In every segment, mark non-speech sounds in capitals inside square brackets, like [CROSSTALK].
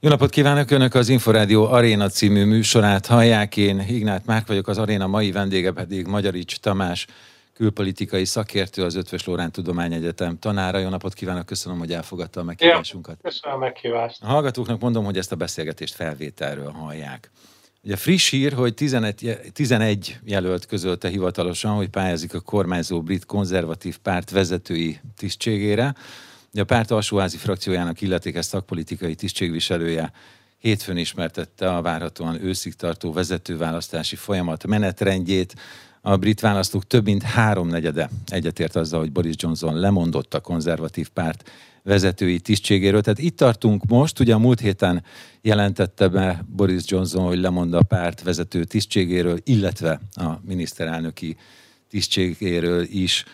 Jó napot kívánok! Önök az Inforádió Aréna című műsorát hallják. Én Ignát Márk vagyok, az Aréna mai vendége pedig Magyarics Tamás, külpolitikai szakértő, az Ötvös Lórán Tudományegyetem tanára. Jó napot kívánok, köszönöm, hogy elfogadta a meghívásunkat. Ja, köszönöm a meghívást. A hallgatóknak mondom, hogy ezt a beszélgetést felvételről hallják. Ugye friss hír, hogy 11, 11 jelölt közölte hivatalosan, hogy pályázik a kormányzó brit konzervatív párt vezetői tisztségére. A párt alsóházi frakciójának illetékes szakpolitikai tisztségviselője hétfőn ismertette a várhatóan őszig tartó vezetőválasztási folyamat menetrendjét. A brit választók több mint háromnegyede egyetért azzal, hogy Boris Johnson lemondott a konzervatív párt vezetői tisztségéről. Tehát itt tartunk most, ugye a múlt héten jelentette be Boris Johnson, hogy lemond a párt vezető tisztségéről, illetve a miniszterelnöki tisztségéről is.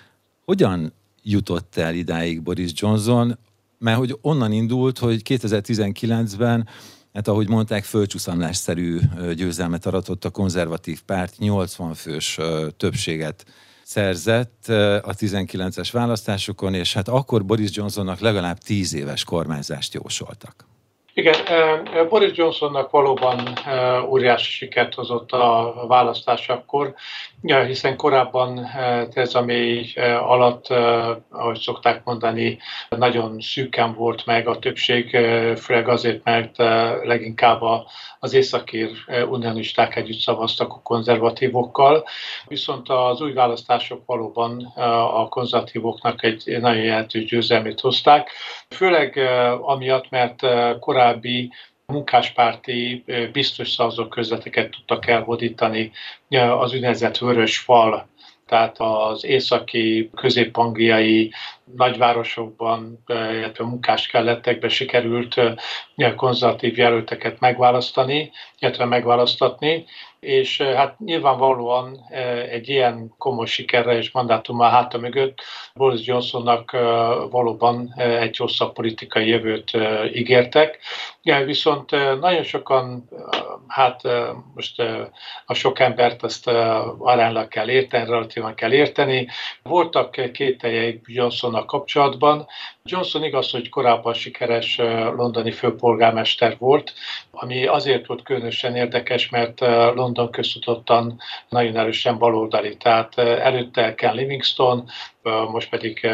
Hogyan jutott el idáig Boris Johnson, mert hogy onnan indult, hogy 2019-ben hát ahogy mondták, földcsúszamlásszerű győzelmet aratott a konzervatív párt, 80 fős többséget szerzett a 19-es választásokon, és hát akkor Boris Johnsonnak legalább 10 éves kormányzást jósoltak. Igen, Boris Johnsonnak valóban óriási sikert hozott a választás akkor, hiszen korábban Theresa May alatt, ahogy szokták mondani, nagyon szűken volt meg a többség, főleg azért, mert leginkább az északír unionisták együtt szavaztak a konzervatívokkal, viszont az új választások valóban a konzervatívoknak egy nagyon jelentős győzelmét hozták, főleg amiatt, mert korábbi munkáspárti biztos szavazó közveteket tudtak elhódítani az úgynevezett vörös fal tehát az északi, közép-angliai nagyvárosokban, illetve munkáskelletekben sikerült konzervatív jelölteket megválasztani, illetve megválasztatni, és hát nyilvánvalóan egy ilyen komoly sikerre és mandátummal háta mögött Boris Johnsonnak valóban egy hosszabb politikai jövőt ígértek, viszont nagyon sokan, hát most a sok embert azt aránylag kell érteni, relatívan kell érteni. Voltak kételjeik Johnsonnal kapcsolatban. Johnson igaz, hogy korábban sikeres londoni főpolgármester volt, ami azért volt különösen érdekes, mert London köztudottan nagyon erősen baloldali. Tehát előtte Ken Livingstone, most pedig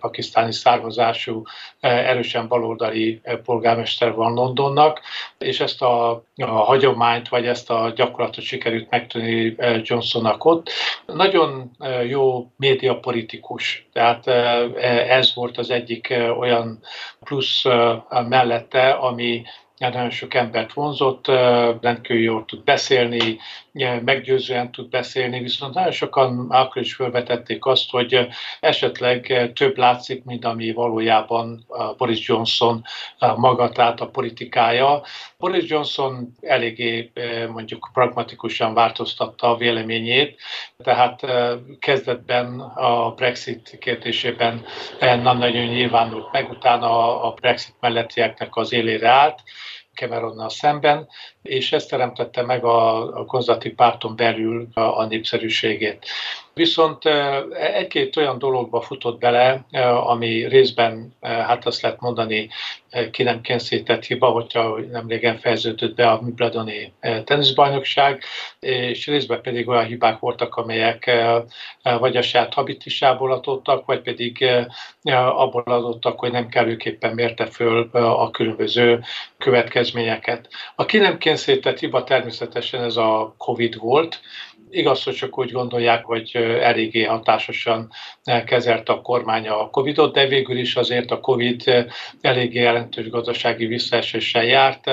pakisztáni származású erősen baloldali polgármester van Londonnak, és ezt a, a hagyományt, vagy ezt a gyakorlatot sikerült megtudni Johnsonnak ott. Nagyon jó médiapolitikus, tehát ez volt az egyik olyan plusz mellette, ami nagyon sok embert vonzott, rendkívül jól tud beszélni, meggyőzően tud beszélni, viszont nagyon sokan akkor is felvetették azt, hogy esetleg több látszik, mint ami valójában Boris Johnson maga, tehát a politikája. Boris Johnson eléggé mondjuk pragmatikusan változtatta a véleményét, tehát kezdetben a Brexit kérdésében nem nagyon nyilvánult meg, utána a Brexit mellettieknek az élére állt, Cameronnal szemben, és ez teremtette meg a, a konzervatív párton belül a, a népszerűségét. Viszont egy-két olyan dologba futott bele, ami részben, hát azt lehet mondani, ki nem kényszerített hiba, hogyha nem régen fejeződött be a Wimbledoni teniszbajnokság, és részben pedig olyan hibák voltak, amelyek vagy a saját habitisából adottak, vagy pedig abból adottak, hogy nem kellőképpen mérte föl a különböző következményeket. A ki nem kényszerített hiba természetesen ez a COVID volt, Igaz, hogy csak úgy gondolják, hogy eléggé hatásosan kezelte a kormány a Covid-ot, de végül is azért a Covid eléggé jelentős gazdasági visszaeséssel járt,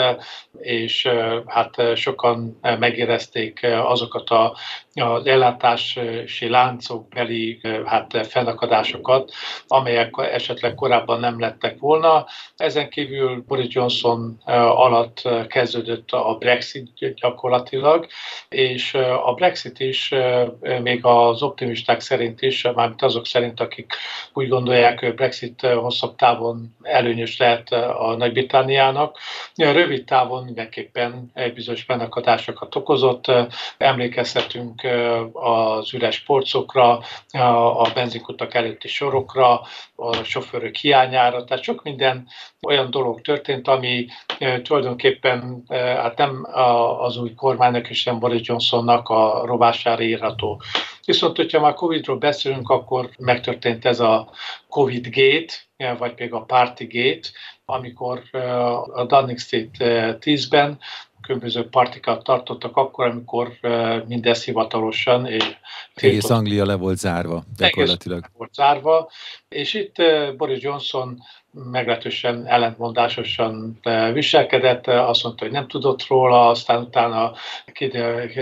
és hát sokan megérezték azokat a, az ellátási láncok beli hát fennakadásokat, amelyek esetleg korábban nem lettek volna. Ezen kívül Boris Johnson alatt kezdődött a Brexit gyakorlatilag, és a Brexit Brexit is, még az optimisták szerint is, mármint azok szerint, akik úgy gondolják, hogy Brexit hosszabb távon előnyös lehet a Nagy-Britániának. Rövid távon mindenképpen egy bizonyos fennakadásokat okozott. Emlékezhetünk az üres porcokra, a benzinkutak előtti sorokra, a sofőrök hiányára, tehát sok minden olyan dolog történt, ami tulajdonképpen hát nem az új kormánynak és nem Boris Johnsonnak a rovására írható. Viszont, hogyha már Covid-ról beszélünk, akkor megtörtént ez a Covid Gate, vagy még a Party Gate, amikor a Downing Street 10-ben különböző partikat tartottak akkor, amikor mindez hivatalosan. És Egész Anglia le volt zárva gyakorlatilag. Egész le volt zárva, és itt Boris Johnson meglehetősen ellentmondásosan eh, viselkedett, azt mondta, hogy nem tudott róla, aztán utána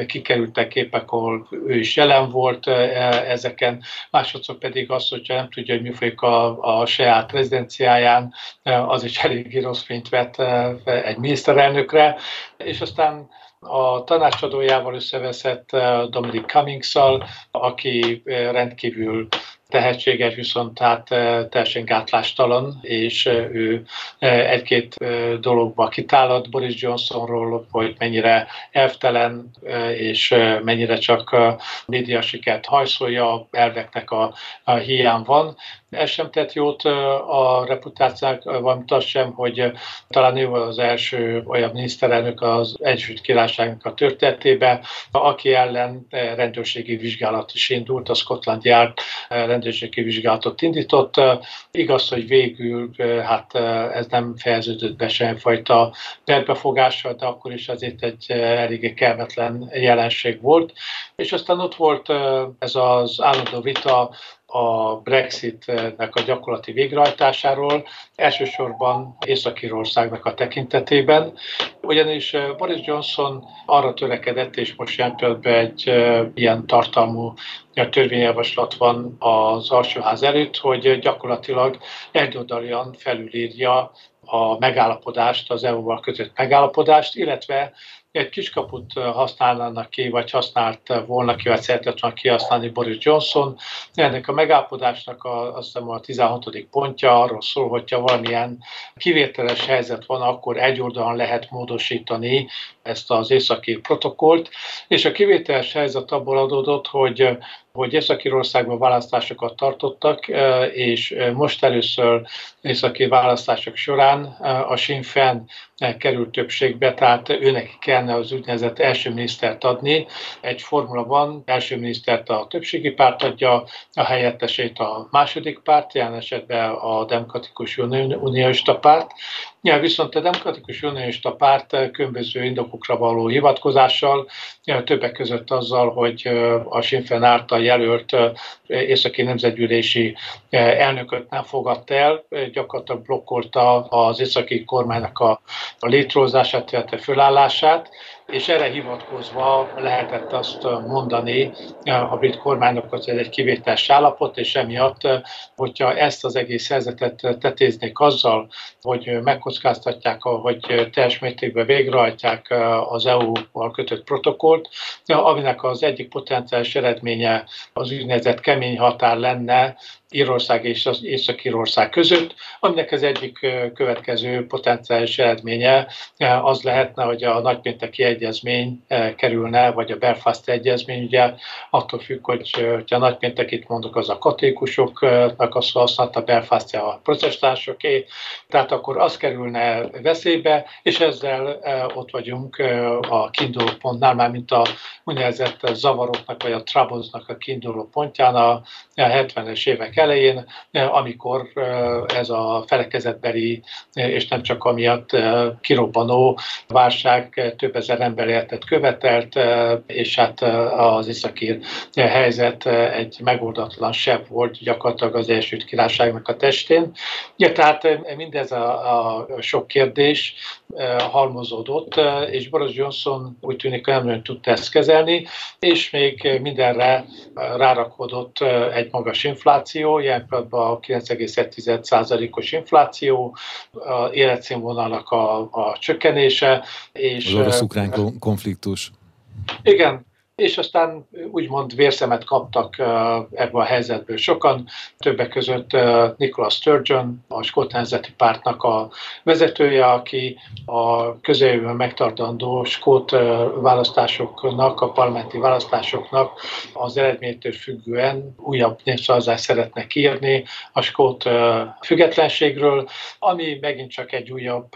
kikerültek képek, ahol ő is jelen volt eh, ezeken, másodszor pedig azt, hogyha nem tudja, hogy mi folyik a, a saját rezidenciáján, eh, az is elég rossz fényt vett egy miniszterelnökre, és aztán a tanácsadójával összeveszett Dominic cummings aki rendkívül tehetséges, viszont tehát teljesen gátlástalan, és ő egy-két dologba kitálad Boris Johnsonról, hogy mennyire elvtelen, és mennyire csak média sikert hajszolja, elveknek a, a hiány van. Ez sem tett jót a reputációnak, valamint az sem, hogy talán ő az első olyan miniszterelnök az Egyesült Királyságnak a történetében, aki ellen rendőrségi vizsgálat is indult, a Scotland Yard rendőrségi vizsgálatot indított. Igaz, hogy végül hát ez nem fejeződött be semmifajta perbefogással, de akkor is azért egy eléggé kellemetlen jelenség volt. És aztán ott volt ez az állandó vita a Brexitnek a gyakorlati végrehajtásáról, elsősorban Észak-Írországnak a tekintetében, ugyanis Boris Johnson arra törekedett, és most jelen egy ilyen tartalmú törvényjavaslat van az alsóház előtt, hogy gyakorlatilag egyoldalian felülírja a megállapodást, az EU-val kötött megállapodást, illetve egy kiskaput használnának ki, vagy használt volna ki, vagy szeretett volna kihasználni Boris Johnson. Ennek a megállapodásnak a, azt hiszem a 16. pontja arról szól, hogyha valamilyen kivételes helyzet van, akkor egy oldalon lehet módosítani ezt az északi protokollt, és a kivételes helyzet abból adódott, hogy hogy Észak-Írországban választásokat tartottak, és most először északi választások során a Sinn Féin került többségbe, tehát őnek kellene az úgynevezett első minisztert adni. Egy formula van, első minisztert a többségi párt adja, a helyettesét a második párt, jelen esetben a Demokratikus Unionista párt. Ja, viszont a Demokratikus Unionista párt különböző indokokra való hivatkozással, többek között azzal, hogy a Sinn Féin által jelölt északi nemzetgyűlési elnököt nem fogadta el, gyakorlatilag blokkolta az északi kormánynak a, a létrehozását, illetve fölállását, és erre hivatkozva lehetett azt mondani a brit kormánynak, hogy ez egy kivételes állapot, és emiatt, hogyha ezt az egész helyzetet tetéznék azzal, hogy megkockáztatják, hogy teljes mértékben végrehajtják az EU-val kötött protokollt, aminek az egyik potenciális eredménye az úgynevezett kemény határ lenne Írország és az Észak-Írország között, aminek az egyik következő potenciális eredménye az lehetne, hogy a nagypénteki egyezmény kerülne, vagy a Belfast egyezmény, ugye attól függ, hogy, hogy a nagypéntekit mondok, az a katolikusoknak a szó a Belfast a protestánsoké, tehát akkor az kerülne veszélybe, és ezzel ott vagyunk a kiinduló pontnál, már mint a úgynevezett zavaroknak, vagy a troublesnak a kiinduló pontján a 70-es évek elején, amikor ez a felekezetbeli, és nem csak amiatt kirobbanó válság több ezer ember életet követelt, és hát az iszakír helyzet egy megoldatlan sebb volt gyakorlatilag az Egyesült Királyságnak a testén. Ja, tehát mindez a, a sok kérdés halmozódott, és Boris Johnson úgy tűnik, hogy nem tudta ezt kezelni, és még mindenre rárakodott egy magas infláció, ilyen pillanatban 9,1%-os infláció, a életszínvonalnak a, a csökkenése. És, az orosz-ukrán konfliktus. Igen, és aztán úgymond vérszemet kaptak ebbe a helyzetből sokan, többek között Nicholas Sturgeon, a Skót Nemzeti Pártnak a vezetője, aki a közeljövőben megtartandó skót választásoknak, a parlamenti választásoknak az eredménytől függően újabb népszavazást szeretne kiírni a skót függetlenségről, ami megint csak egy újabb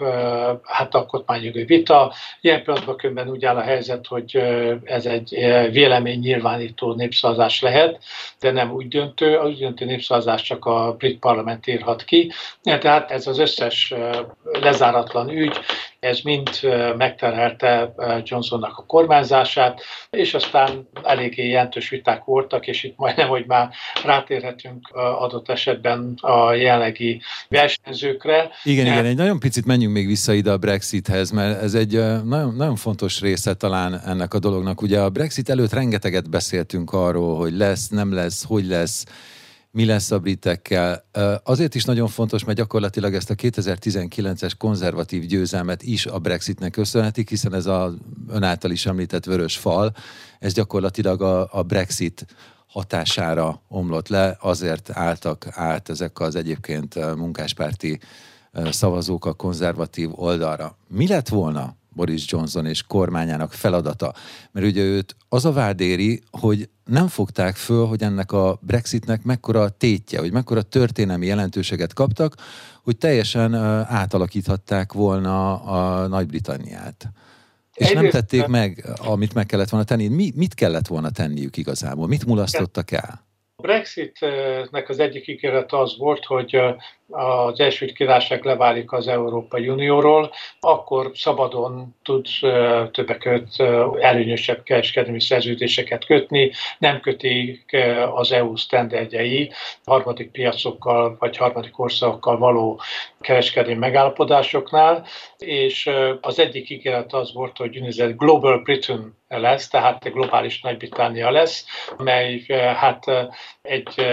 hát alkotmányjogi vita. Ilyen pillanatban különben úgy áll a helyzet, hogy ez egy vélemény nyilvánító népszavazás lehet, de nem úgy döntő. Az úgy döntő népszavazás csak a brit parlament írhat ki. Tehát ez az összes lezáratlan ügy, ez mind megterhelte Johnsonnak a kormányzását, és aztán eléggé jelentős viták voltak, és itt majdnem, hogy már rátérhetünk adott esetben a jelenlegi versenyzőkre. Igen, igen, egy nagyon picit menjünk még vissza ide a Brexithez, mert ez egy nagyon, nagyon fontos része talán ennek a dolognak. Ugye a Brexit előtt rengeteget beszéltünk arról, hogy lesz, nem lesz, hogy lesz, mi lesz a britekkel. Azért is nagyon fontos, mert gyakorlatilag ezt a 2019-es konzervatív győzelmet is a Brexitnek köszönhetik, hiszen ez a ön által is említett vörös fal, ez gyakorlatilag a, a Brexit hatására omlott le, azért álltak át ezek az egyébként munkáspárti szavazók a konzervatív oldalra. Mi lett volna Boris Johnson és kormányának feladata? Mert ugye őt az a vád éri, hogy nem fogták föl, hogy ennek a Brexitnek mekkora tétje, hogy mekkora történelmi jelentőséget kaptak, hogy teljesen átalakíthatták volna a Nagy-Britanniát. És Egyrészt, nem tették meg, amit meg kellett volna tenni. Mi, mit kellett volna tenniük igazából? Mit mulasztottak el? A Brexitnek az egyik ígéret az volt, hogy az Egyesült Királyság leválik az Európai Unióról, akkor szabadon tud többek között előnyösebb kereskedelmi szerződéseket kötni, nem kötik az EU sztenderdjei harmadik piacokkal vagy harmadik országokkal való kereskedelmi megállapodásoknál, és az egyik ígéret az volt, hogy úgynevezett Global Britain lesz, tehát globális Nagy-Britannia lesz, mely hát egy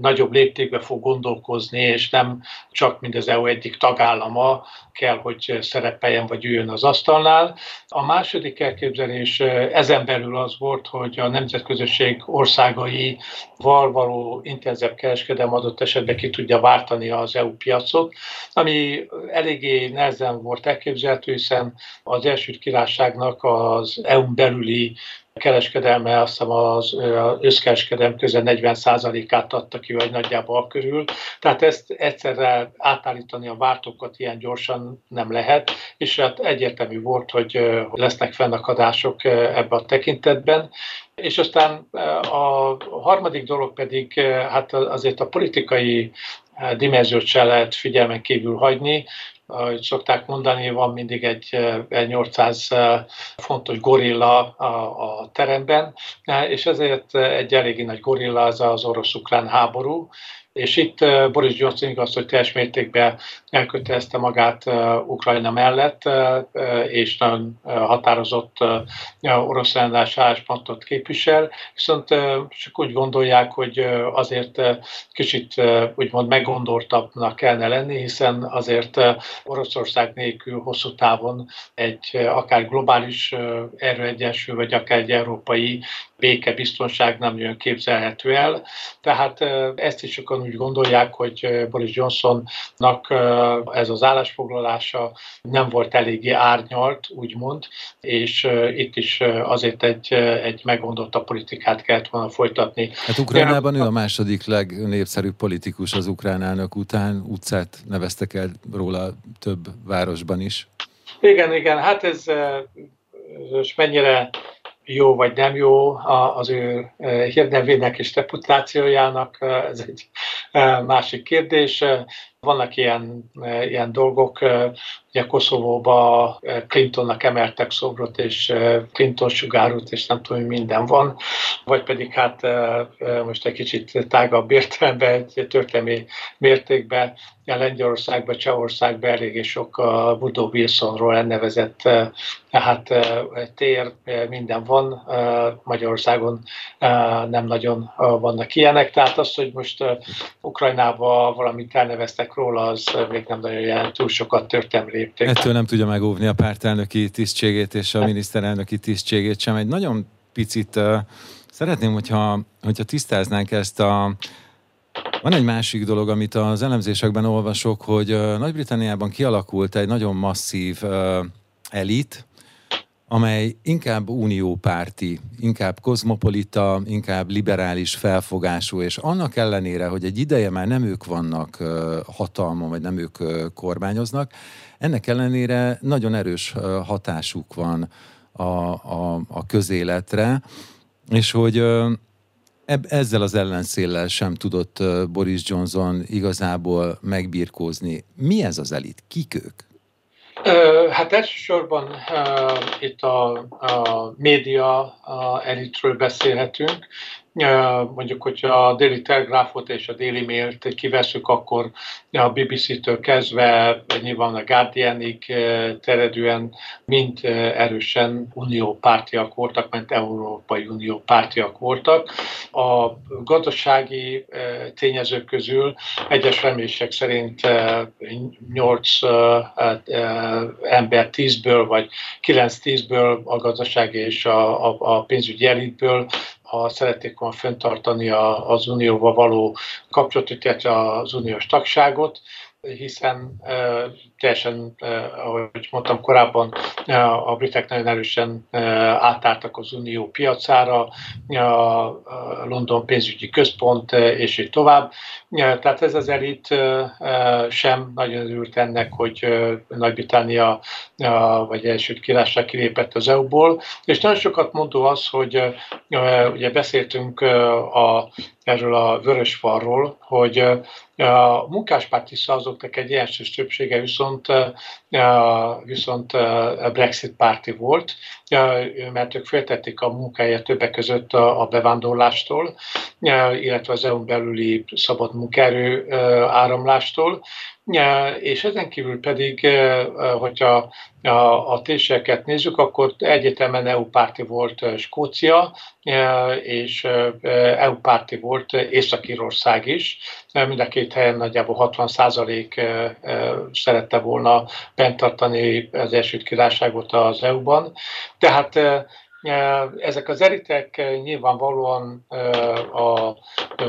nagyobb léptékbe fog gondolkozni, és nem csak mint az EU egyik tagállama kell, hogy szerepeljen vagy üljön az asztalnál. A második elképzelés ezen belül az volt, hogy a nemzetközösség országai való intenzebb kereskedelem adott esetben ki tudja váltani az EU piacot, ami eléggé nehezen volt elképzelhető, hiszen az első királyságnak az EU-n belüli kereskedelme, azt hiszem az összkereskedelem közel 40%-át adta ki, vagy nagyjából körül. Tehát ezt egyszerre átállítani a vártokat ilyen gyorsan nem lehet, és hát egyértelmű volt, hogy lesznek fennakadások ebbe a tekintetben. És aztán a harmadik dolog pedig hát azért a politikai dimenziót se lehet figyelmen kívül hagyni ahogy szokták mondani, van mindig egy, egy 800 fontos gorilla a, a teremben, és ezért egy eléggé nagy gorilla az az orosz-ukrán háború, és itt Boris Johnson igaz, hogy teljes mértékben elkötelezte magát Ukrajna mellett, és nagyon határozott orosz ellenállás álláspontot képvisel, viszont csak úgy gondolják, hogy azért kicsit úgymond meggondoltabbnak kellene lenni, hiszen azért Oroszország nélkül hosszú távon egy akár globális erőegyensúly, vagy akár egy európai béke, biztonság nem jön képzelhető el. Tehát ezt is sokan úgy gondolják, hogy Boris Johnsonnak ez az állásfoglalása nem volt eléggé árnyalt, úgymond, és itt is azért egy, egy meggondolt politikát kellett volna folytatni. Hát Ukrajnában ő a második legnépszerűbb politikus az ukrán elnök után, utcát neveztek el róla több városban is. Igen, igen, hát ez és mennyire jó vagy nem jó az ő hírnevének és reputációjának, ez egy másik kérdés. Vannak ilyen, ilyen dolgok, ugye Koszovóba Clintonnak emeltek szobrot, és Clinton sugárút, és nem tudom, minden van, vagy pedig hát most egy kicsit tágabb értelemben, egy történelmi mértékben, Lengyelországban, Csehországban eléggé sok a Woodrow Wilsonról elnevezett hát tér, minden van, Magyarországon nem nagyon vannak ilyenek, tehát az, hogy most Ukrajnába valamit elneveztek róla, az még nem nagyon jelent túl sokat történelmi lépték. Ettől nem tudja megóvni a pártelnöki tisztségét és a miniszterelnöki tisztségét sem. Egy nagyon picit. Szeretném, hogyha, hogyha tisztáznánk ezt a... Van egy másik dolog, amit az elemzésekben olvasok, hogy Nagy-Britanniában kialakult egy nagyon masszív elit, amely inkább uniópárti, inkább kozmopolita, inkább liberális felfogású, és annak ellenére, hogy egy ideje már nem ők vannak hatalmon, vagy nem ők kormányoznak, ennek ellenére nagyon erős hatásuk van a, a, a közéletre, és hogy ezzel az ellenszéllel sem tudott Boris Johnson igazából megbirkózni. Mi ez az elit? Kik ők? Hát elsősorban uh, itt a, a média a elitről beszélhetünk, mondjuk, hogyha a Daily Telegraphot és a Daily Mail-t kiveszük, akkor a BBC-től kezdve nyilván a Guardianig teredően mind erősen unió pártiak voltak, mert Európai Unió pártiak voltak. A gazdasági tényezők közül egyes remések szerint 8 ember 10-ből, vagy 9-10-ből a gazdasági és a, a, a pénzügyi elitből ha szerették volna fenntartani az unióval való kapcsolatot, illetve az uniós tagságot, hiszen teljesen, ahogy mondtam korábban, a britek nagyon erősen átálltak az unió piacára, a London pénzügyi központ, és így tovább. Tehát ez az elit sem nagyon örült ennek, hogy Nagy-Britannia vagy Elsőt Királyság kilépett az EU-ból, és nagyon sokat mondó az, hogy ugye beszéltünk a erről a vörös falról, hogy a munkáspárti szavazóknak egy jelentős többsége viszont, viszont Brexit párti volt, mert ők féltették a munkáját többek között a bevándorlástól, illetve az EU-n belüli szabad munkaerő áramlástól, és ezen kívül pedig, hogyha a, a téseket nézzük, akkor egyetemen EU párti volt Skócia, és EU párti volt Észak-Írország is. Mind a két helyen nagyjából 60 százalék szerette volna bent tartani az első Királyságot az EU-ban. Tehát ezek az eritek nyilvánvalóan a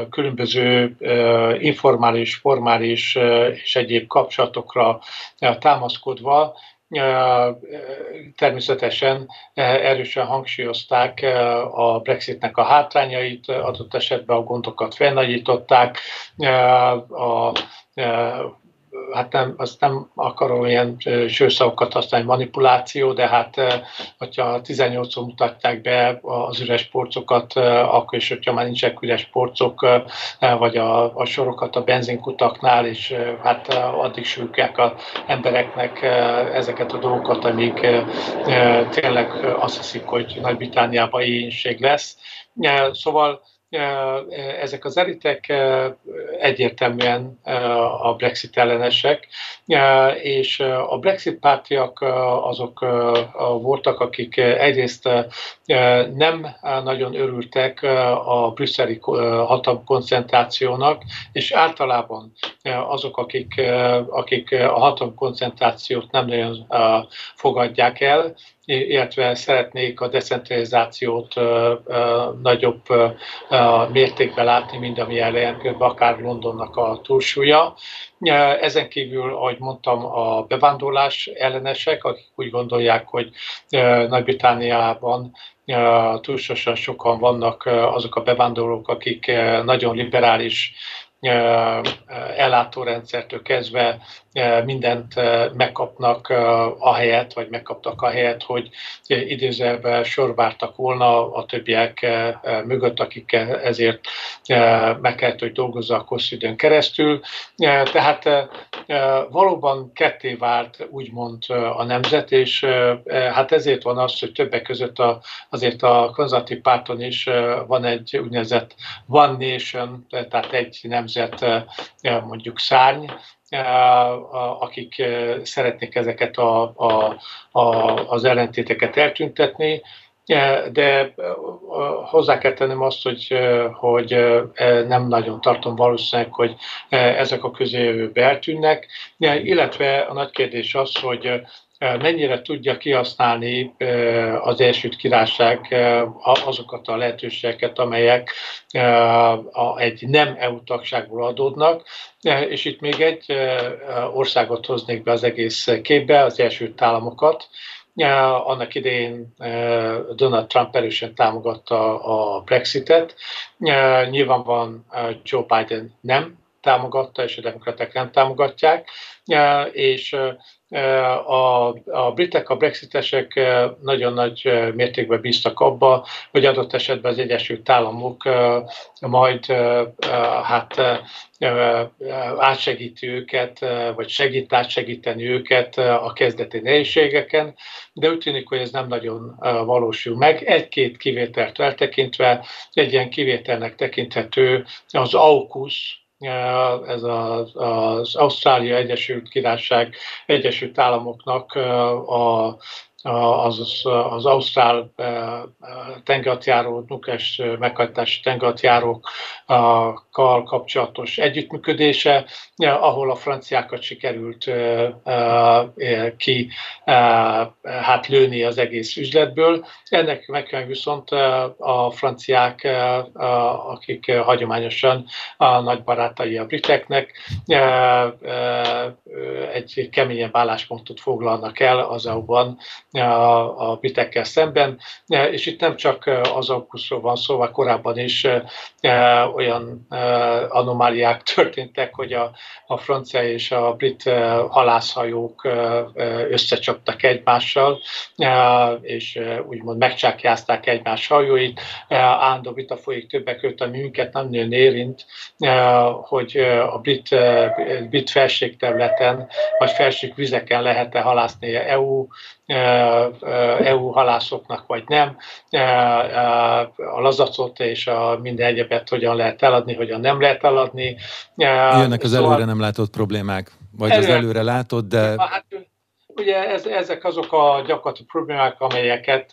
különböző informális, formális és egyéb kapcsolatokra támaszkodva természetesen erősen hangsúlyozták a Brexitnek a hátrányait, adott esetben a gondokat felnagyították, a hát nem, azt nem akarom ilyen sőszavakat használni, manipuláció, de hát hogyha 18 on mutatták be az üres porcokat, akkor is, hogyha már nincsenek üres porcok, vagy a, a sorokat a benzinkutaknál, és hát addig sülkják az embereknek ezeket a dolgokat, amíg tényleg azt hiszik, hogy Nagy-Britániában éjjenség lesz. Szóval ezek az elitek egyértelműen a Brexit ellenesek, és a Brexit pártiak azok voltak, akik egyrészt nem nagyon örültek a brüsszeli hatalomkoncentrációnak, és általában azok, akik, akik a hatalomkoncentrációt nem nagyon fogadják el, illetve szeretnék a decentralizációt nagyobb mértékben látni, mint ami jelent akár Londonnak a túlsúlya. Ezen kívül, ahogy mondtam, a bevándorlás ellenesek, akik úgy gondolják, hogy Nagy-Britániátban túlságosan sokan vannak azok a bevándorlók, akik nagyon liberális ellátórendszertől kezdve mindent megkapnak a helyet, vagy megkaptak a helyet, hogy idézőben sorvártak volna a többiek mögött, akik ezért meg kellett, hogy dolgozzanak hosszú időn keresztül. Tehát valóban ketté vált úgymond a nemzet, és hát ezért van az, hogy többek között a, azért a konzervatív párton is van egy úgynevezett One Nation, tehát egy nemzet mondjuk szárny, akik szeretnék ezeket a, a, a, az ellentéteket eltüntetni, de hozzá kell tennem azt, hogy, hogy nem nagyon tartom valószínűleg, hogy ezek a közéjövőbe eltűnnek, illetve a nagy kérdés az, hogy mennyire tudja kihasználni az Egyesült Királyság azokat a lehetőségeket, amelyek egy nem EU tagságból adódnak, és itt még egy országot hoznék be az egész képbe, az Egyesült Államokat, annak idején Donald Trump erősen támogatta a Brexitet. Nyilvánvalóan Joe Biden nem támogatta, és a demokraták nem támogatják, és a, a britek, a brexitesek nagyon nagy mértékben bíztak abba, hogy adott esetben az Egyesült Államok majd hát átsegíti őket, vagy segít átsegíteni őket a kezdeti nehézségeken, de úgy tűnik, hogy ez nem nagyon valósul meg. Egy-két kivételt eltekintve, egy ilyen kivételnek tekinthető az AUKUS, ez az, az Ausztrália Egyesült Királyság Egyesült Államoknak a az, az ausztrál tengerjáró, nukes meghajtási tengerjárókkal kapcsolatos együttműködése, ahol a franciákat sikerült ki hát lőni az egész üzletből. Ennek megfelelően viszont a franciák, akik hagyományosan a nagy barátai a briteknek, egy keményebb álláspontot foglalnak el az EU-ban, a, a bitekkel szemben, e, és itt nem csak az aukuszról van szó, vagy korábban is e, e, olyan anomáliák [LAUGHS] történtek, hogy a, a francia és a brit halászhajók összecsaptak egymással, és úgymond megcsákjázták egymás hajóit. Állandó vita folyik többek között, ami minket nem nagyon érint, hogy a brit, brit felségterületen, vagy felség vizeken lehet-e halászni EU EU halászoknak, vagy nem, a lazacot és a minden egyebet hogyan lehet eladni, hogyan nem lehet eladni. Jönnek az szóval, előre nem látott problémák, vagy előre, az előre látott, de... Hát, Ugye ez, ezek azok a gyakorlati problémák, amelyeket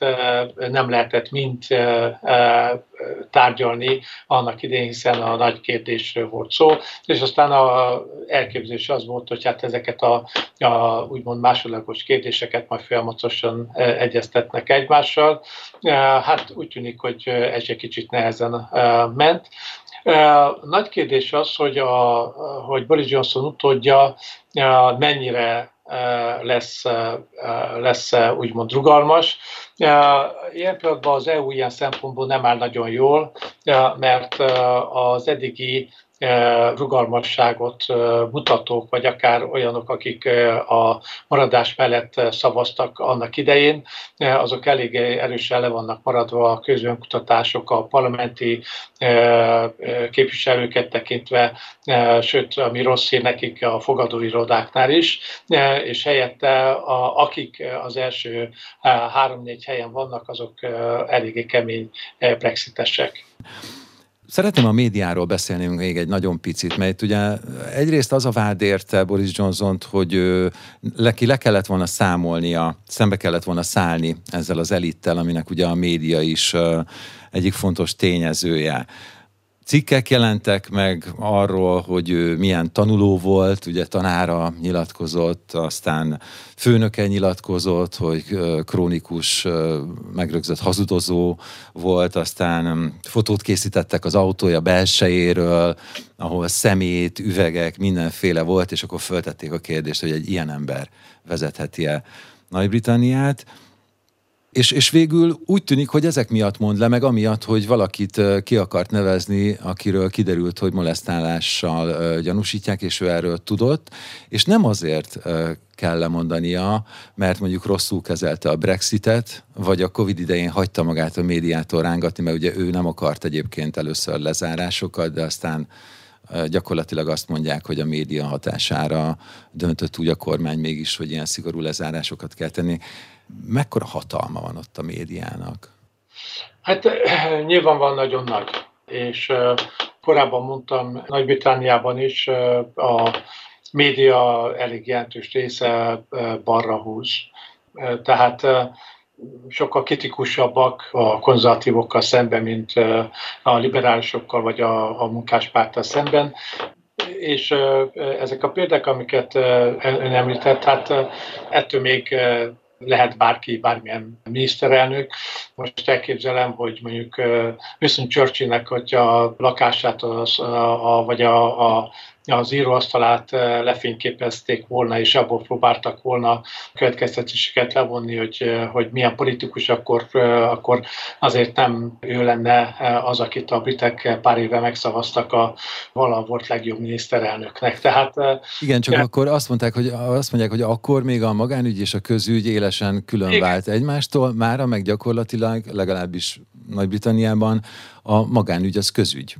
nem lehetett mind tárgyalni annak idején, hiszen a nagy kérdésről volt szó, és aztán a elképzelés az volt, hogy hát ezeket a, a úgymond másodlagos kérdéseket majd folyamatosan egyeztetnek egymással. Hát úgy tűnik, hogy ez egy kicsit nehezen ment. Nagy kérdés az, hogy, a, hogy Boris Johnson utódja mennyire lesz, lesz úgymond rugalmas. Ilyen pillanatban az EU ilyen szempontból nem áll nagyon jól, mert az eddigi rugalmasságot mutatók, vagy akár olyanok, akik a maradás mellett szavaztak annak idején, azok elég erősen le vannak maradva a közönkutatások, a parlamenti képviselőket tekintve, sőt, ami rossz hír nekik a fogadóirodáknál is, és helyette a, akik az első három-négy helyen vannak, azok eléggé kemény brexitesek. Szeretném a médiáról beszélni még egy nagyon picit, mert ugye egyrészt az a vád érte Boris johnson hogy ő, leki le kellett volna számolnia, szembe kellett volna szállni ezzel az elittel, aminek ugye a média is egyik fontos tényezője cikkek jelentek meg arról, hogy ő milyen tanuló volt, ugye tanára nyilatkozott, aztán főnöke nyilatkozott, hogy krónikus megrögzött hazudozó volt, aztán fotót készítettek az autója belsejéről, ahol szemét, üvegek, mindenféle volt, és akkor föltették a kérdést, hogy egy ilyen ember vezetheti-e Nagy-Britanniát. És, és végül úgy tűnik, hogy ezek miatt mond le, meg amiatt, hogy valakit ki akart nevezni, akiről kiderült, hogy molesztálással gyanúsítják, és ő erről tudott, és nem azért kell lemondania, mert mondjuk rosszul kezelte a Brexitet, vagy a Covid idején hagyta magát a médiától rángatni, mert ugye ő nem akart egyébként először lezárásokat, de aztán gyakorlatilag azt mondják, hogy a média hatására döntött úgy a kormány mégis, hogy ilyen szigorú lezárásokat kell tenni mekkora hatalma van ott a médiának? Hát [CLEARS THROAT] nyilván van nagyon nagy, és korábban mondtam, Nagy-Britániában is a média elég jelentős része balra húz. Tehát sokkal kritikusabbak a konzervatívokkal szemben, mint a liberálisokkal vagy a, a munkáspárttal szemben és ezek a példák, amiket ön említett, hát ettől még lehet bárki, bármilyen miniszterelnök. Most elképzelem, hogy mondjuk Winston Churchillnek, hogy a lakását az, a, a, vagy a, a az íróasztalát eh, lefényképezték volna, és abból próbáltak volna következtetéseket levonni, hogy, eh, hogy milyen politikus, akkor, eh, akkor azért nem ő lenne az, akit a britek pár éve megszavaztak a vala volt legjobb miniszterelnöknek. Tehát, Igen, csak ja. akkor azt mondták, hogy azt mondják, hogy akkor még a magánügy és a közügy élesen külön Igen. vált egymástól, mára meg gyakorlatilag legalábbis Nagy-Britanniában a magánügy az közügy.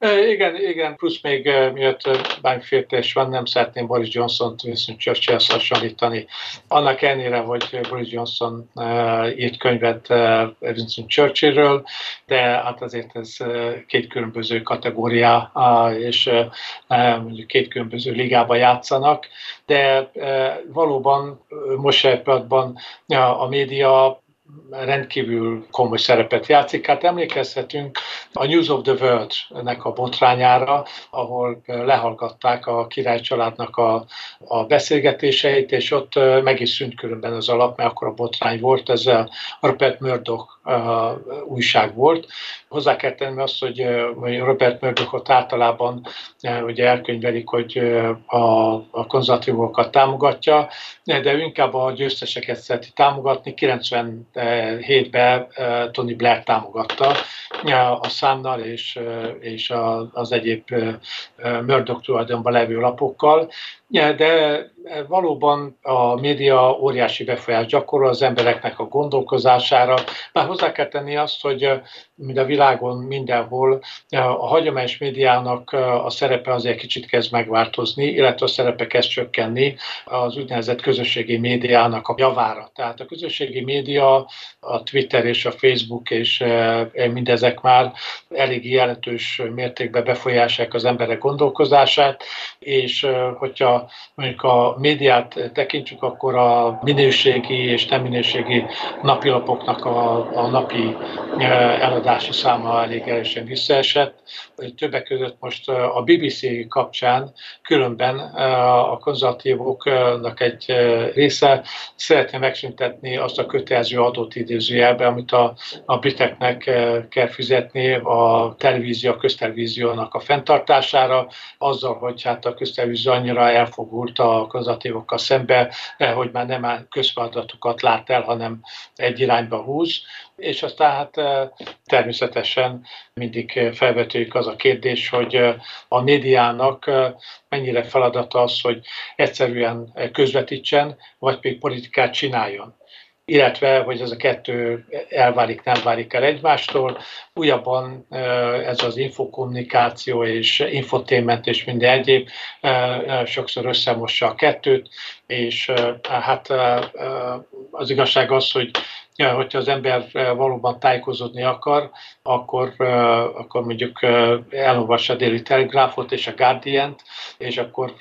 Igen, igen, plusz még miatt bányfértés van, nem szeretném Boris Johnson-t Winston churchill hasonlítani. Annak ellenére, hogy Boris Johnson írt könyvet Winston Churchillről, de hát azért ez két különböző kategória, és mondjuk két különböző ligában játszanak, de valóban most a média rendkívül komoly szerepet játszik. Hát emlékezhetünk a News of the World-nek a botrányára, ahol lehallgatták a királycsaládnak a, a beszélgetéseit, és ott meg is szűnt különben az alap, mert akkor a botrány volt, ez a Rupert Murdoch újság volt. Hozzá kell tenni azt, hogy Robert Murdochot általában ugye elkönyvelik, hogy a, a konzervatívokat támogatja, de ő inkább a győzteseket szereti támogatni. 97-ben Tony Blair támogatta a Szánnal és, és az egyéb Murdoch tulajdonban levő lapokkal, de valóban a média óriási befolyást gyakorol az embereknek a gondolkozására. Már hozzá kell tenni azt, hogy mint a világon mindenhol a hagyományos médiának a szerepe azért kicsit kezd megváltozni, illetve a szerepe kezd csökkenni az úgynevezett közösségi médiának a javára. Tehát a közösségi média, a Twitter és a Facebook és mindezek már elég jelentős mértékben befolyásolják az emberek gondolkozását, és hogyha mondjuk a médiát tekintjük, akkor a minőségi és nem minőségi napilapoknak a, a napi eladási száma elég erősen visszaesett. Többek között most a BBC kapcsán különben a konzervatívoknak egy része szeretné megszüntetni azt a kötelező adót idézőjelbe, amit a, a briteknek kell fizetni a televízió, a köztelevíziónak a fenntartására, azzal, hogy hát a köztelevízió annyira elfogult a konzervatívokkal szembe, hogy már nem közfeladatokat lát el, hanem egy irányba húz. És aztán hát természetesen mindig felvetődik az a kérdés, hogy a médiának mennyire feladata az, hogy egyszerűen közvetítsen, vagy pedig politikát csináljon illetve hogy ez a kettő elválik, nem válik el egymástól. Újabban ez az infokommunikáció és infotainment és minden egyéb sokszor összemossa a kettőt, és hát az igazság az, hogy hogyha az ember valóban tájékozódni akar, akkor, akkor mondjuk elolvassa a Daily Telegraphot és a Guardian-t, és akkor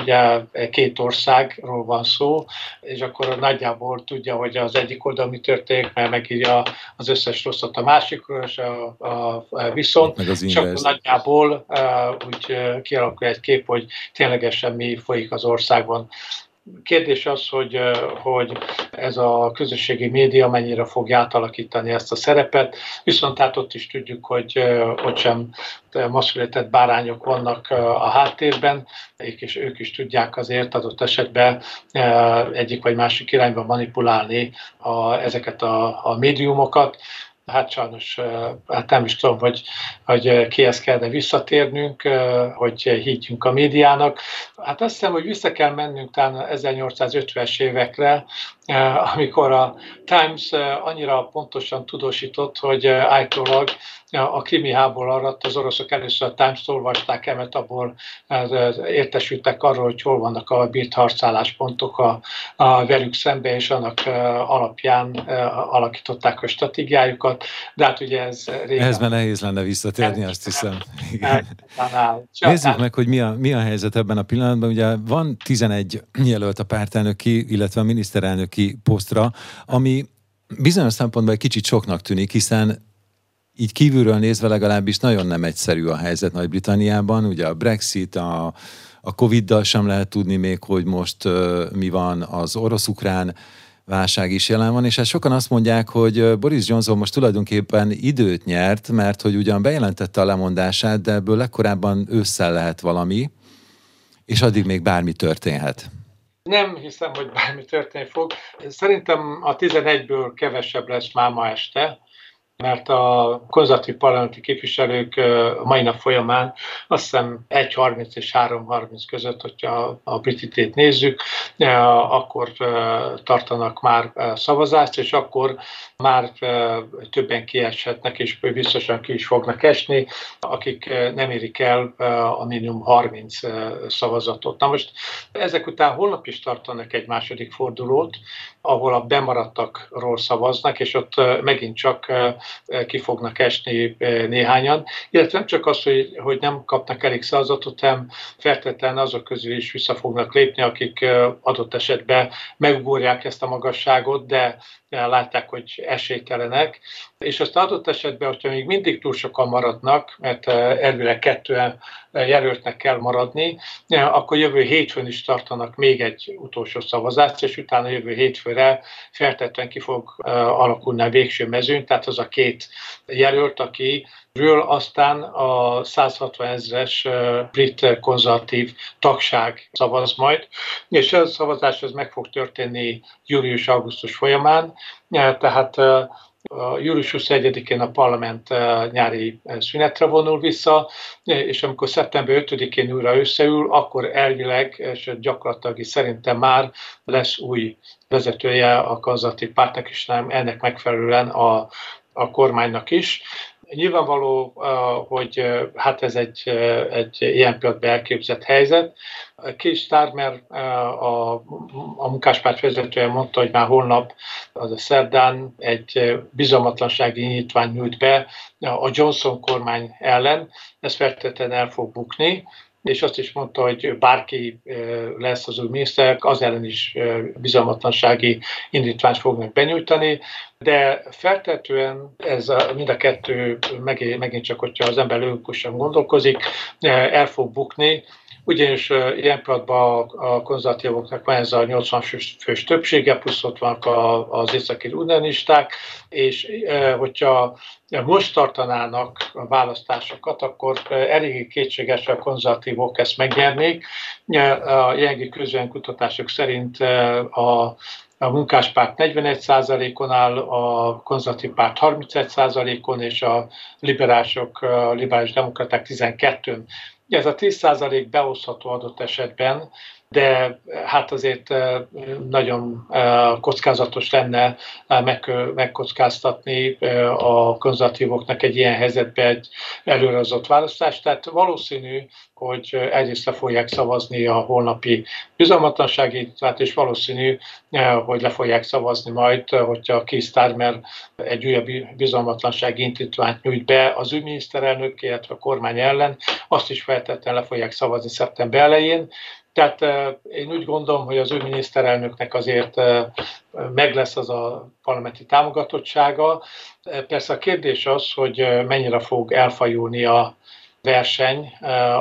ugye két országról van szó, és akkor nagyjából tudja, hogy az egyik oldal mi történik, mert megírja az összes rosszat a másikról, és a, a, a viszont, és akkor nagyjából úgy kialakul egy kép, hogy ténylegesen mi folyik az országban. Kérdés az, hogy, hogy ez a közösségi média mennyire fogja átalakítani ezt a szerepet, viszont hát ott is tudjuk, hogy ott sem masszületett bárányok vannak a háttérben, és ők is tudják azért adott esetben egyik vagy másik irányba manipulálni a, ezeket a, a médiumokat hát sajnos hát nem is tudom, hogy, hogy kihez kellene visszatérnünk, hogy higgyünk a médiának. Hát azt hiszem, hogy vissza kell mennünk talán 1850-es évekre, amikor a Times annyira pontosan tudósított, hogy állítólag a krimi háború alatt az oroszok először a Times-t olvasták el, mert abból értesültek arról, hogy hol vannak a bírt harcálláspontok a, a velük szembe, és annak alapján alakították a stratégiájukat. De hát ugye ez régen... Ehhez már nehéz lenne visszatérni, azt hiszem. Igen. Nézzük meg, hogy mi a, mi a helyzet ebben a pillanatban. Ugye van 11 jelölt a pártelnöki, illetve a miniszterelnöki posztra, ami bizonyos szempontból egy kicsit soknak tűnik, hiszen így kívülről nézve legalábbis nagyon nem egyszerű a helyzet Nagy-Britanniában. Ugye a Brexit, a, a Covid-dal sem lehet tudni még, hogy most uh, mi van, az orosz-ukrán válság is jelen van, és hát sokan azt mondják, hogy Boris Johnson most tulajdonképpen időt nyert, mert hogy ugyan bejelentette a lemondását, de ebből legkorábban ősszel lehet valami, és addig még bármi történhet. Nem hiszem, hogy bármi történni fog. Szerintem a 11-ből kevesebb lesz már ma este, mert a konzervatív parlamenti képviselők mai nap folyamán azt hiszem 1.30 és 3.30 között, hogyha a brititét nézzük, akkor tartanak már szavazást, és akkor már többen kieshetnek, és biztosan ki is fognak esni, akik nem érik el a minimum 30 szavazatot. Na most ezek után holnap is tartanak egy második fordulót, ahol a bemaradtakról szavaznak, és ott megint csak ki fognak esni néhányan, illetve nem csak az, hogy, hogy nem kapnak elég szavazatot, hanem feltétlenül azok közül is vissza fognak lépni, akik adott esetben megugorják ezt a magasságot, de látják, hogy esélytelenek, és azt adott esetben, hogyha még mindig túl sokan maradnak, mert elvileg kettően jelöltnek kell maradni, akkor jövő hétfőn is tartanak még egy utolsó szavazást, és utána jövő hétfőre feltétlenül ki fog alakulni a végső mezőn, tehát az a két jelölt, aki ről aztán a 160 ezres brit konzervatív tagság szavaz majd, és ez a szavazás ez meg fog történni július-augusztus folyamán, tehát július 21-én a parlament nyári szünetre vonul vissza, és amikor szeptember 5-én újra összeül, akkor elvileg, és gyakorlatilag szerintem már lesz új vezetője a konzervatív pártnak, és nem ennek megfelelően a, a kormánynak is. Nyilvánvaló, hogy hát ez egy, egy ilyen pillanatban elképzett helyzet. Kis Starmer, a, a munkáspárt vezetője mondta, hogy már holnap, az a szerdán egy bizalmatlansági nyitvány nyújt be a Johnson kormány ellen. Ez feltétlenül el fog bukni és azt is mondta, hogy bárki lesz az új miniszter, az ellen is bizalmatlansági indítványt fognak benyújtani, de feltetően ez a, mind a kettő megint csak, hogyha az ember logikusan gondolkozik, el fog bukni, ugyanis ilyen pillanatban a konzervatívoknak van ez a 80 fős többsége, plusz ott vannak az északi unionisták, és hogyha most tartanának a választásokat, akkor eléggé kétséges, a konzervatívok ezt megnyernék. A jelenlegi közönkutatások szerint a a munkáspárt 41%-on áll, a konzervatív párt 31%-on, és a liberálisok, liberális demokraták 12-n. Ez a 10% beosztható adott esetben, de hát azért nagyon kockázatos lenne megkockáztatni a konzervatívoknak egy ilyen helyzetbe egy előrehozott választást. Tehát valószínű, hogy egyrészt le fogják szavazni a holnapi bizalmatlansági tehát és valószínű, hogy le fogják szavazni majd, hogyha Keith Starmer egy újabb bizalmatlansági intítványt nyújt be az ő miniszterelnök, illetve a kormány ellen, azt is feltétlenül le fogják szavazni szeptember elején, tehát én úgy gondolom, hogy az ő miniszterelnöknek azért meg lesz az a parlamenti támogatottsága. Persze a kérdés az, hogy mennyire fog elfajulni a verseny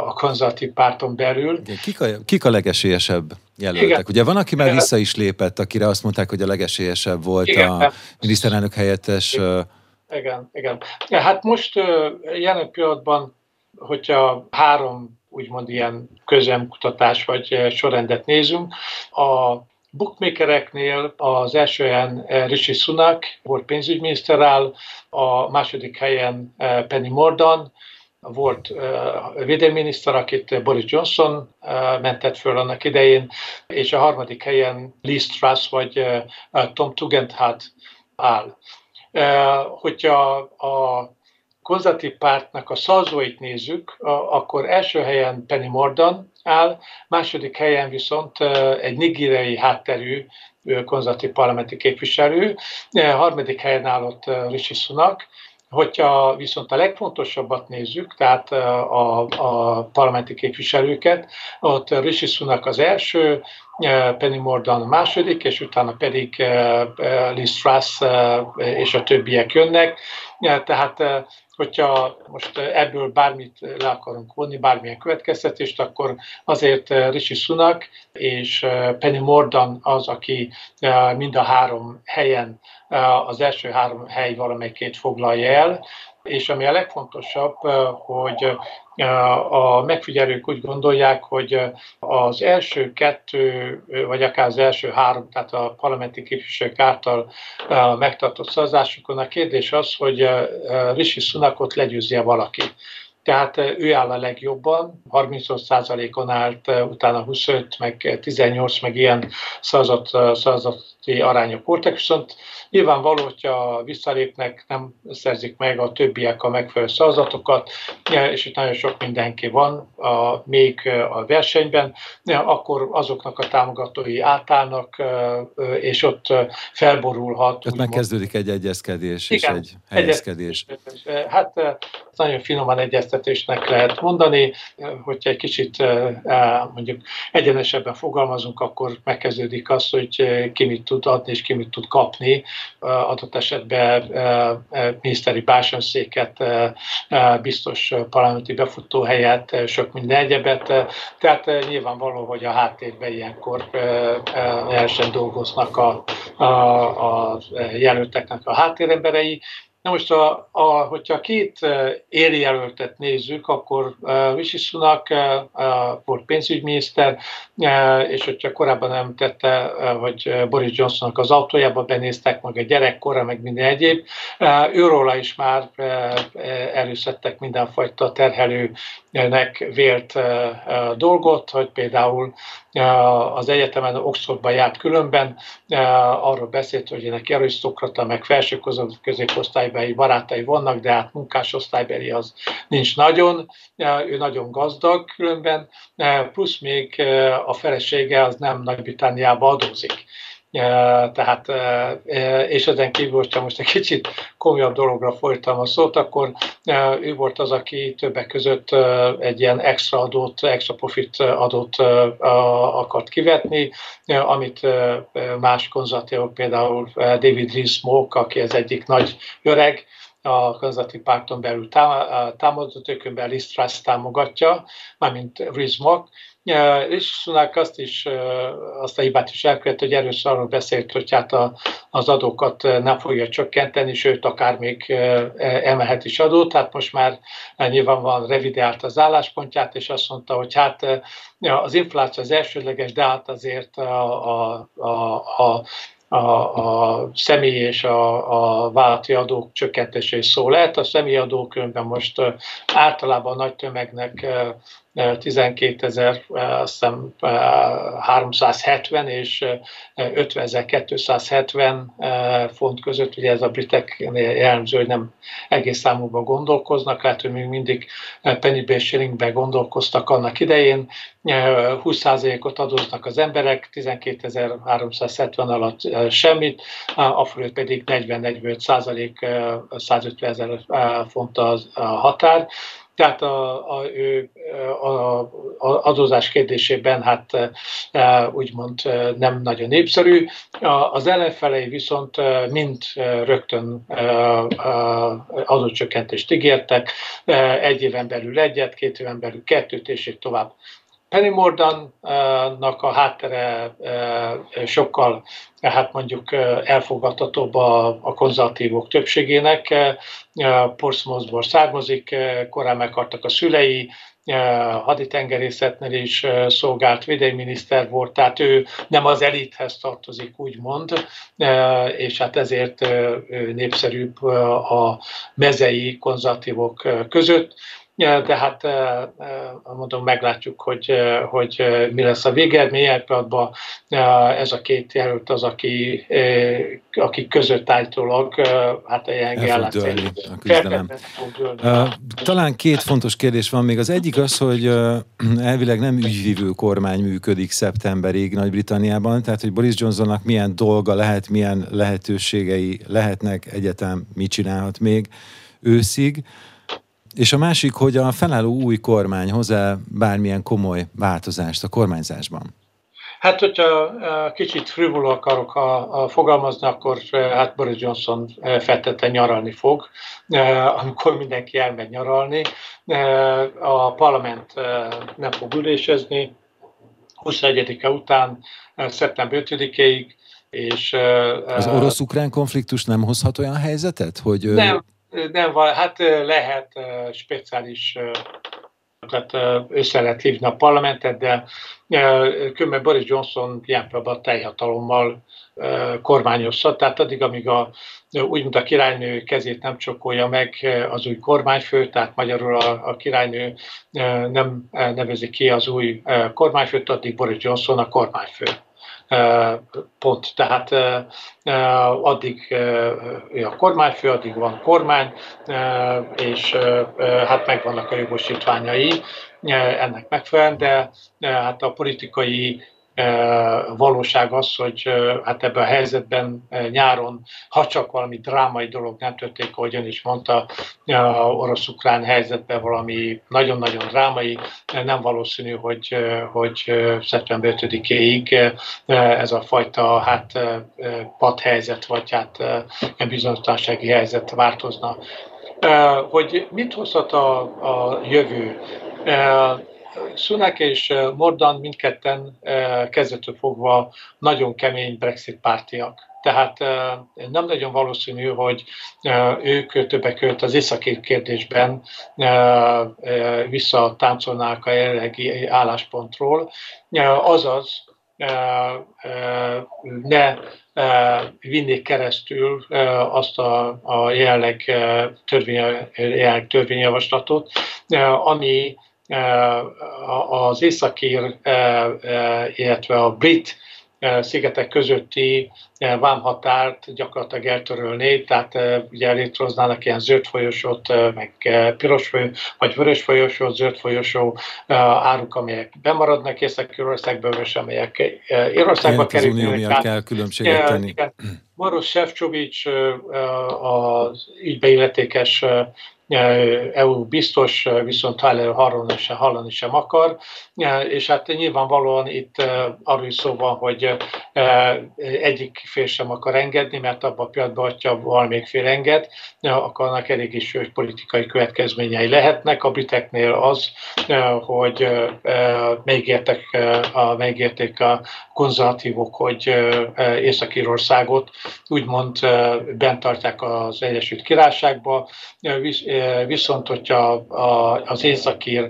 a konzervatív párton belül. Kik a, kik a legesélyesebb jelöltek? Igen. Ugye van, aki már Igen. vissza is lépett, akire azt mondták, hogy a legesélyesebb volt igen. a miniszterelnök helyettes. Igen, igen. igen. Ja, hát most jelen pillanatban, hogyha három úgymond ilyen közemkutatás vagy eh, sorrendet nézünk. A bookmakereknél az első helyen eh, Rishi Sunak volt pénzügyminiszter áll, a második helyen eh, Penny Mordaunt, volt védelminiszter, akit Boris Johnson mentett föl annak idején, és a harmadik helyen Liz Truss vagy Tom Tugendhat áll. Hogyha a konzervatív pártnak a szavazóit nézzük, akkor első helyen Penny Mordon áll, második helyen viszont egy nigériai hátterű konzervatív parlamenti képviselő, harmadik helyen állott Rishi Sunak, Hogyha viszont a legfontosabbat nézzük, tehát a, a parlamenti képviselőket, ott Rishi Sunak az első, Penny Mordaunt a második, és utána pedig Liz Truss és a többiek jönnek. Tehát hogyha most ebből bármit le akarunk vonni, bármilyen következtetést, akkor azért Rishi Sunak és Penny Mordan az, aki mind a három helyen, az első három hely valamelyikét foglalja el, és ami a legfontosabb, hogy a megfigyelők úgy gondolják, hogy az első kettő, vagy akár az első három, tehát a parlamenti képviselők által megtartott szavazásokon a kérdés az, hogy Rishi Sunakot legyőzje valaki. Tehát ő áll a legjobban, 35%-on állt, utána 25, meg 18, meg ilyen szavazat, szavazati arányok voltak, viszont Nyilvánvaló, hogyha visszalépnek, nem szerzik meg a többiek a megfelelő szavazatokat, és itt nagyon sok mindenki van a, még a versenyben, akkor azoknak a támogatói átállnak, és ott felborulhat. Tehát megkezdődik egy egyezkedés Igen, és egy helyezkedés. Hát nagyon finoman egyeztetésnek lehet mondani, hogyha egy kicsit mondjuk egyenesebben fogalmazunk, akkor megkezdődik az, hogy ki mit tud adni és ki mit tud kapni, adott esetben miniszteri bársonyszéket, biztos parlamenti befutóhelyet, sok minden egyebet. Tehát nyilvánvaló, hogy a háttérben ilyenkor lehessen dolgoznak a, a, a jelölteknek a háttéremberei, Na most, a, a, hogyha két érjelöltet nézzük, akkor uh, Rishi Sunak uh, volt pénzügyminiszter, uh, és hogyha korábban nem tette, uh, hogy Boris Johnsonnak az autójába benéztek, meg a gyerekkora, meg minden egyéb, uh, őróla is már uh, előszedtek mindenfajta terhelőnek vélt uh, dolgot, hogy például az egyetemen Oxfordban járt különben, arról beszélt, hogy neki arisztokrata, meg felső középosztálybeli barátai vannak, de hát munkásosztálybeli az nincs nagyon, ő nagyon gazdag különben, plusz még a felesége az nem Nagy-Britanniába adózik tehát, és ezen kívül, hogyha most egy kicsit komolyabb dologra folytam a szót, akkor ő volt az, aki többek között egy ilyen extra adót, extra profit adót akart kivetni, amit más konzervatívok, például David Rees-Mogg, aki az egyik nagy öreg, a konzervatív párton belül támogatott, őkön belül Liz támogatja, mármint Rees-Mogg, és Sunak azt is, azt a hibát is elkövetett, hogy erőször arról beszélt, hogy hát a, az adókat nem fogja csökkenteni, sőt, akár még emelhet is adót. Tehát most már nyilvánvalóan revideált az álláspontját, és azt mondta, hogy hát az infláció az elsődleges, de hát azért a, a, a, a a, a személyi és a, a vállalati adók csökkentése is szó lehet. A személyi adók most általában a nagy tömegnek 12 ezer, azt hiszem 370 és 50 270 font között, ugye ez a britek jellemző, hogy nem egész számukban gondolkoznak, lehet, hogy még mindig penny shillingbe gondolkoztak annak idején, 20%-ot adóznak az emberek, 12.370 alatt semmit, a fölött pedig 40-45 százalék, 150 ezer font a határ. Tehát a, a, a, a adózás kérdésében hát e, úgymond e, nem nagyon népszerű. Az ellenfelei viszont e, mind rögtön adócsökkentést ígértek, egy éven belül egyet, két éven belül kettőt, és így tovább. Penny Mordannak a háttere sokkal hát mondjuk elfogadhatóbb a, a konzervatívok többségének. Portsmouthból származik, korán meghaltak a szülei, haditengerészetnél is szolgált, védelminiszter volt, tehát ő nem az elithez tartozik, úgymond, és hát ezért népszerűbb a mezei konzervatívok között de hát mondom, meglátjuk, hogy, hogy mi lesz a végeredmény. Pillanatban ez a két jelölt az, aki, akik között állítólag hát a jelenlegi állásszerűen. Talán két fontos kérdés van még. Az egyik az, hogy [CLEARS THROAT] elvileg nem ügyvívő kormány működik szeptemberig Nagy-Britanniában, tehát hogy Boris Johnsonnak milyen dolga lehet, milyen lehetőségei lehetnek, egyetem mit csinálhat még őszig. És a másik, hogy a felálló új kormány hozzá bármilyen komoly változást a kormányzásban. Hát, hogyha kicsit frivolo akarok a, a fogalmazni, akkor hát Boris Johnson feltétlenül nyaralni fog, amikor mindenki elmegy nyaralni. A parlament nem fog ülésezni 21-e után, szeptember 5-ig, és... Az orosz-ukrán konfliktus nem hozhat olyan helyzetet, hogy... Nem, nem, hát lehet speciális tehát össze lehet hívni a parlamentet, de különben Boris Johnson ilyen pillanatban teljhatalommal kormányozhat, tehát addig, amíg a, úgy, mint a királynő kezét nem csokolja meg az új kormányfő, tehát magyarul a, a királynő nem nevezi ki az új kormányfőt, addig Boris Johnson a kormányfő pont. Tehát addig a kormányfő, addig van kormány, és hát megvannak a jogosítványai ennek megfelelően, de hát a politikai valóság az, hogy hát ebben a helyzetben nyáron, ha csak valami drámai dolog nem történik, ahogy is mondta, orosz-ukrán helyzetben valami nagyon-nagyon drámai, nem valószínű, hogy, hogy szeptember 5-éig ez a fajta hát helyzet, vagy hát bizonytalansági helyzet változna. Hogy mit hozhat a, a jövő? Sunak és Mordan mindketten kezdetől fogva nagyon kemény Brexit pártiak. Tehát nem nagyon valószínű, hogy ők többek között az északi kérdésben visszatáncolnák a jelenlegi álláspontról. Azaz, ne vinnék keresztül azt a, a jelenleg, törvény, törvényjavaslatot, ami az északír, illetve a brit szigetek közötti vámhatárt gyakorlatilag eltörölné, tehát ugye létrehoznának ilyen zöld folyosót, meg piros folyosó, vagy vörös folyosó, zöld folyosó áruk, amelyek bemaradnak Észak-Írországból, és amelyek Írországba kerülnek. Az kell különbséget tenni. Maros Sefcsovics az ügybeilletékes EU biztos, viszont Tyler hallani sem, hallani sem akar, és hát nyilvánvalóan itt arról is szó van, hogy egyik fél sem akar engedni, mert abban a pillanatban, hogyha valamelyik fél enged, akkor annak elég is politikai következményei lehetnek. A briteknél az, hogy megértek, a, megérték a konzervatívok, hogy Észak-Írországot úgymond bent tartják az Egyesült Királyságba, viszont hogyha az északír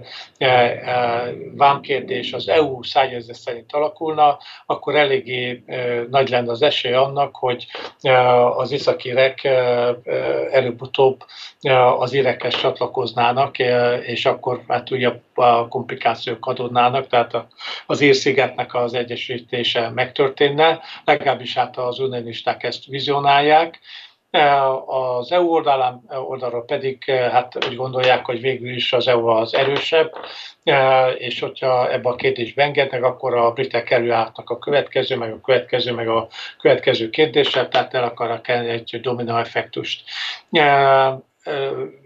vámkérdés az EU szájérzet szerint alakulna, akkor eléggé nagy lenne az esély annak, hogy az északírek előbb-utóbb az érekes csatlakoznának, és akkor hát újabb komplikációk adódnának, tehát az érszigetnek az egyesítése megtörténne, legalábbis hát az unionisták ezt vizionálják, az EU oldalán, oldalról pedig hát úgy gondolják, hogy végül is az EU az erősebb, és hogyha ebbe a kérdésbe engednek, akkor a britek előálltak a következő, meg a következő, meg a következő kérdéssel, tehát el akarnak egy dominó effektust.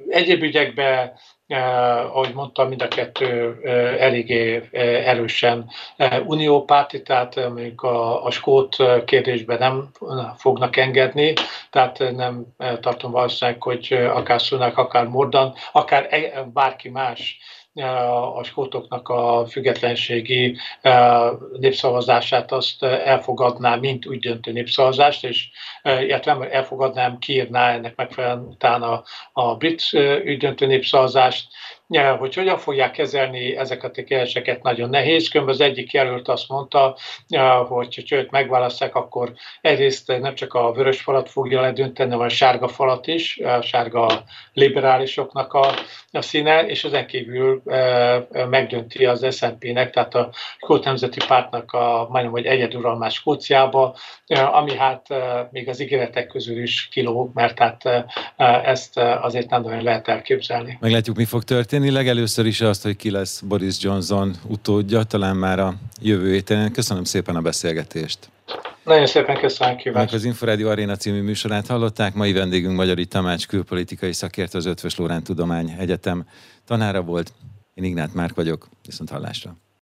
Egyéb ügyekben eh, ahogy mondtam, mind a kettő eh, eléggé eh, erősen eh, uniópárti, tehát eh, mondjuk a, a skót kérdésben nem fognak engedni, tehát nem eh, tartom valószínűleg, hogy eh, akár Sunak, akár Mordan, akár e, bárki más a skótoknak a függetlenségi népszavazását azt elfogadná, mint úgy döntő népszavazást, és illetve elfogadnám, kiírná ennek megfelelően utána a brit ügydöntő népszavazást, hogy hogyan fogják kezelni ezeket a kérdéseket, nagyon nehéz. Különben az egyik jelölt azt mondta, hogy ha őt megválasztják, akkor egyrészt nem csak a vörös falat fogja ledönteni, hanem a sárga falat is, a sárga liberálisoknak a, a színe, és ezen kívül megdönti az SNP-nek, tehát a Skót Nemzeti Pártnak a majdnem, hogy egyeduralmás Skóciába, ami hát még az ígéretek közül is kilóg, mert hát ezt azért nem nagyon lehet elképzelni. Meglátjuk, mi fog történni történni. Legelőször is azt, hogy ki lesz Boris Johnson utódja, talán már a jövő héten. Köszönöm szépen a beszélgetést. Nagyon szépen köszönöm kíváncsi. Az Inforádió Aréna című műsorát hallották. Mai vendégünk Magyari Tamács külpolitikai szakértő, az Ötvös Lórán Tudomány Egyetem tanára volt. Én Ignát Márk vagyok, viszont hallásra.